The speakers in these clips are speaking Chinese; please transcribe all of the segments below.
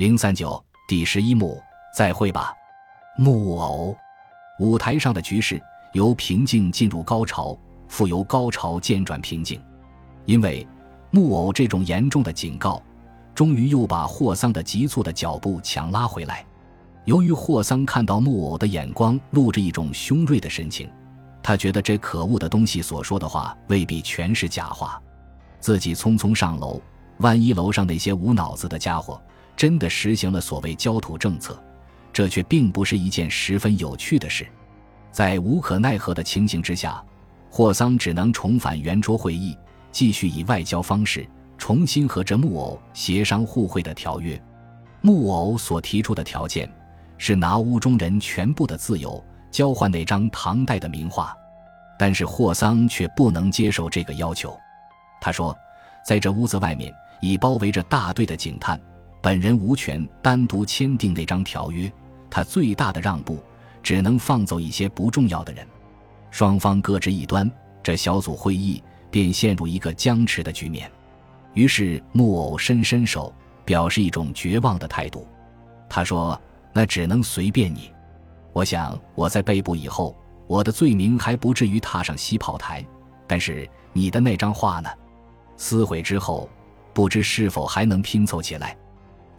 零三九第十一幕，再会吧，木偶。舞台上的局势由平静进入高潮，复由高潮渐转平静。因为木偶这种严重的警告，终于又把霍桑的急促的脚步强拉回来。由于霍桑看到木偶的眼光露着一种凶锐的神情，他觉得这可恶的东西所说的话未必全是假话。自己匆匆上楼，万一楼上那些无脑子的家伙……真的实行了所谓焦土政策，这却并不是一件十分有趣的事。在无可奈何的情形之下，霍桑只能重返圆桌会议，继续以外交方式重新和这木偶协商互惠的条约。木偶所提出的条件是拿屋中人全部的自由交换那张唐代的名画，但是霍桑却不能接受这个要求。他说，在这屋子外面已包围着大队的警探。本人无权单独签订那张条约，他最大的让步只能放走一些不重要的人。双方各执一端，这小组会议便陷入一个僵持的局面。于是木偶伸伸手，表示一种绝望的态度。他说：“那只能随便你。我想我在被捕以后，我的罪名还不至于踏上西炮台。但是你的那张画呢？撕毁之后，不知是否还能拼凑起来。”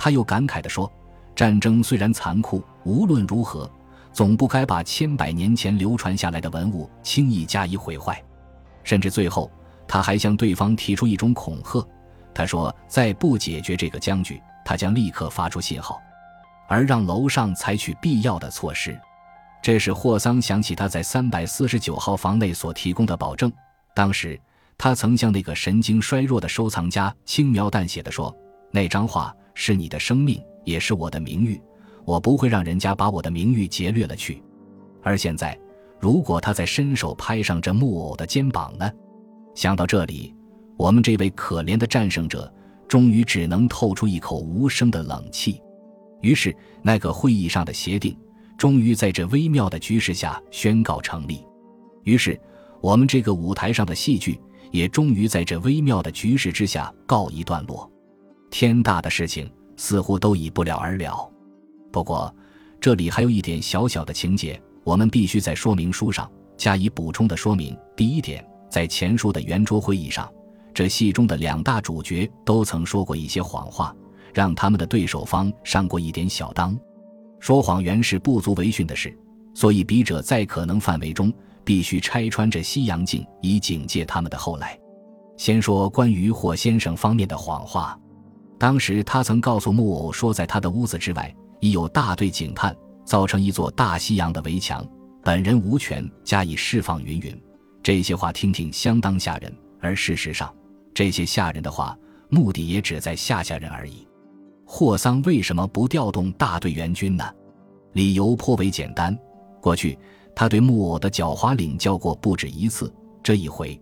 他又感慨地说：“战争虽然残酷，无论如何，总不该把千百年前流传下来的文物轻易加以毁坏。甚至最后，他还向对方提出一种恐吓。他说，再不解决这个僵局，他将立刻发出信号，而让楼上采取必要的措施。这使霍桑想起他在三百四十九号房内所提供的保证。当时，他曾向那个神经衰弱的收藏家轻描淡写地说：‘那张画。’”是你的生命，也是我的名誉，我不会让人家把我的名誉劫掠了去。而现在，如果他再伸手拍上这木偶的肩膀呢？想到这里，我们这位可怜的战胜者终于只能透出一口无声的冷气。于是，那个会议上的协定终于在这微妙的局势下宣告成立。于是，我们这个舞台上的戏剧也终于在这微妙的局势之下告一段落。天大的事情似乎都已不了而了，不过这里还有一点小小的情节，我们必须在说明书上加以补充的说明。第一点，在前述的圆桌会议上，这戏中的两大主角都曾说过一些谎话，让他们的对手方上过一点小当。说谎原是不足为训的事，所以笔者在可能范围中必须拆穿这西洋镜，以警戒他们的后来。先说关于霍先生方面的谎话。当时他曾告诉木偶说，在他的屋子之外已有大队警探造成一座大西洋的围墙，本人无权加以释放。云云，这些话听听相当吓人，而事实上，这些吓人的话目的也只在吓吓人而已。霍桑为什么不调动大队援军呢？理由颇为简单，过去他对木偶的狡猾领教过不止一次，这一回。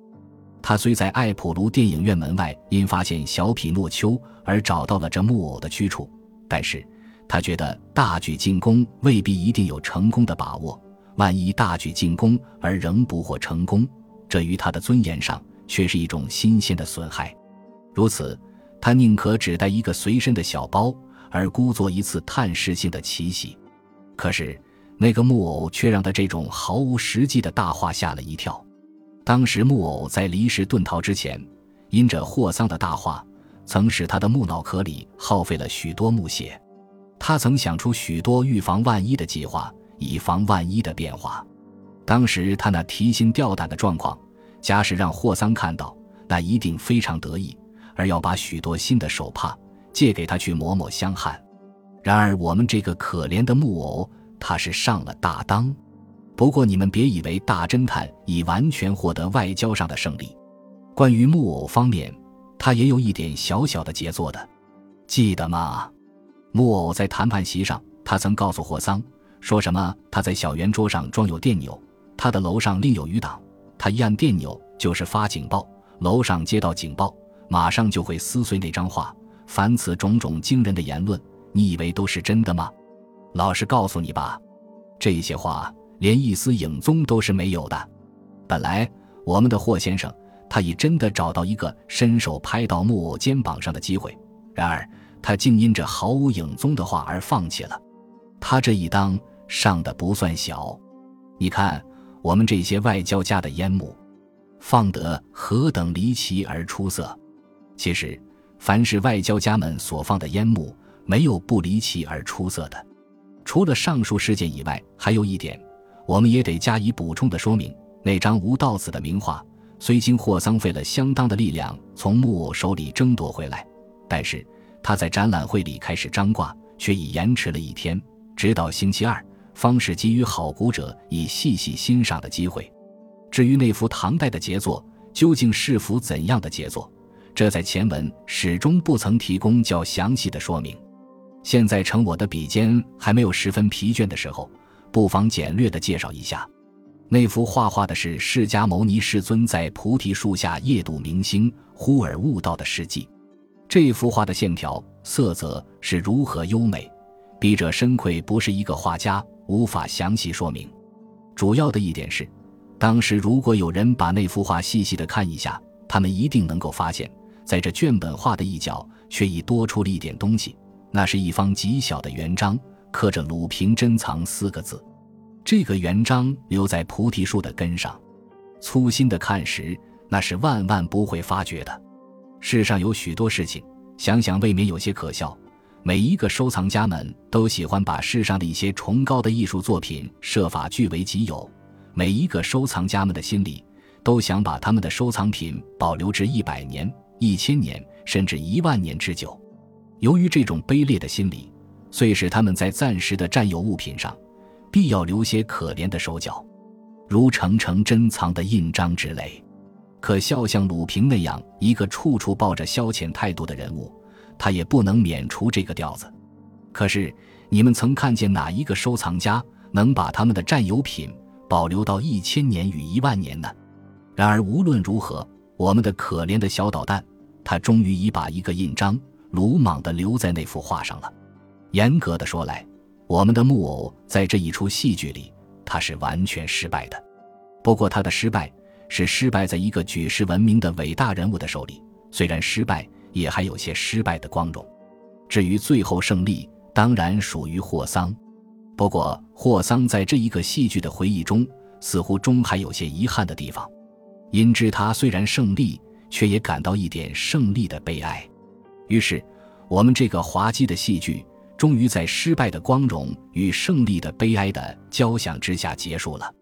他虽在艾普卢电影院门外因发现小匹诺丘而找到了这木偶的居处，但是他觉得大举进攻未必一定有成功的把握。万一大举进攻而仍不获成功，这于他的尊严上却是一种新鲜的损害。如此，他宁可只带一个随身的小包，而孤做一次探视性的奇袭。可是，那个木偶却让他这种毫无实际的大话吓了一跳。当时木偶在离世遁逃之前，因着霍桑的大话，曾使他的木脑壳里耗费了许多木屑。他曾想出许多预防万一的计划，以防万一的变化。当时他那提心吊胆的状况，假使让霍桑看到，那一定非常得意，而要把许多新的手帕借给他去抹抹香汗。然而我们这个可怜的木偶，他是上了大当。不过，你们别以为大侦探已完全获得外交上的胜利。关于木偶方面，他也有一点小小的杰作的，记得吗？木偶在谈判席上，他曾告诉霍桑，说什么他在小圆桌上装有电钮，他的楼上另有余党，他一按电钮就是发警报，楼上接到警报，马上就会撕碎那张画。凡此种种惊人的言论，你以为都是真的吗？老实告诉你吧，这些话。连一丝影踪都是没有的。本来我们的霍先生他已真的找到一个伸手拍到木偶肩膀上的机会，然而他竟因这毫无影踪的话而放弃了。他这一当上的不算小，你看我们这些外交家的烟幕，放得何等离奇而出色。其实，凡是外交家们所放的烟幕，没有不离奇而出色的。除了上述事件以外，还有一点，我们也得加以补充的说明：那张吴道子的名画，虽经霍桑费了相当的力量从木偶手里争夺回来，但是他在展览会里开始张挂，却已延迟了一天。直到星期二，方是给予好古者以细细欣赏的机会。至于那幅唐代的杰作究竟是幅怎样的杰作，这在前文始终不曾提供较详细的说明。现在趁我的笔尖还没有十分疲倦的时候，不妨简略地介绍一下。那幅画画的是释迦牟尼世尊在菩提树下夜睹明星，忽而悟道的事迹。这幅画的线条、色泽是如何优美。笔者深愧不是一个画家，无法详细说明。主要的一点是，当时如果有人把那幅画细细的看一下，他们一定能够发现，在这卷本画的一角却已多出了一点东西。那是一方极小的圆章，刻着“鲁平珍藏”四个字。这个圆章留在菩提树的根上，粗心的看时，那是万万不会发觉的。世上有许多事情，想想未免有些可笑。每一个收藏家们都喜欢把世上的一些崇高的艺术作品设法据为己有，每一个收藏家们的心里都想把他们的收藏品保留至一百年、一千年，甚至一万年之久。由于这种卑劣的心理，遂使他们在暂时的占有物品上，必要留些可怜的手脚，如程程珍藏的印章之类。可笑像鲁平那样一个处处抱着消遣态度的人物。他也不能免除这个调子。可是，你们曾看见哪一个收藏家能把他们的占有品保留到一千年与一万年呢？然而，无论如何，我们的可怜的小捣蛋，他终于已把一个印章鲁莽地留在那幅画上了。严格的说来，我们的木偶在这一出戏剧里，他是完全失败的。不过，他的失败是失败在一个举世闻名的伟大人物的手里。虽然失败。也还有些失败的光荣，至于最后胜利，当然属于霍桑。不过，霍桑在这一个戏剧的回忆中，似乎终还有些遗憾的地方，因之他虽然胜利，却也感到一点胜利的悲哀。于是，我们这个滑稽的戏剧，终于在失败的光荣与胜利的悲哀的交响之下结束了。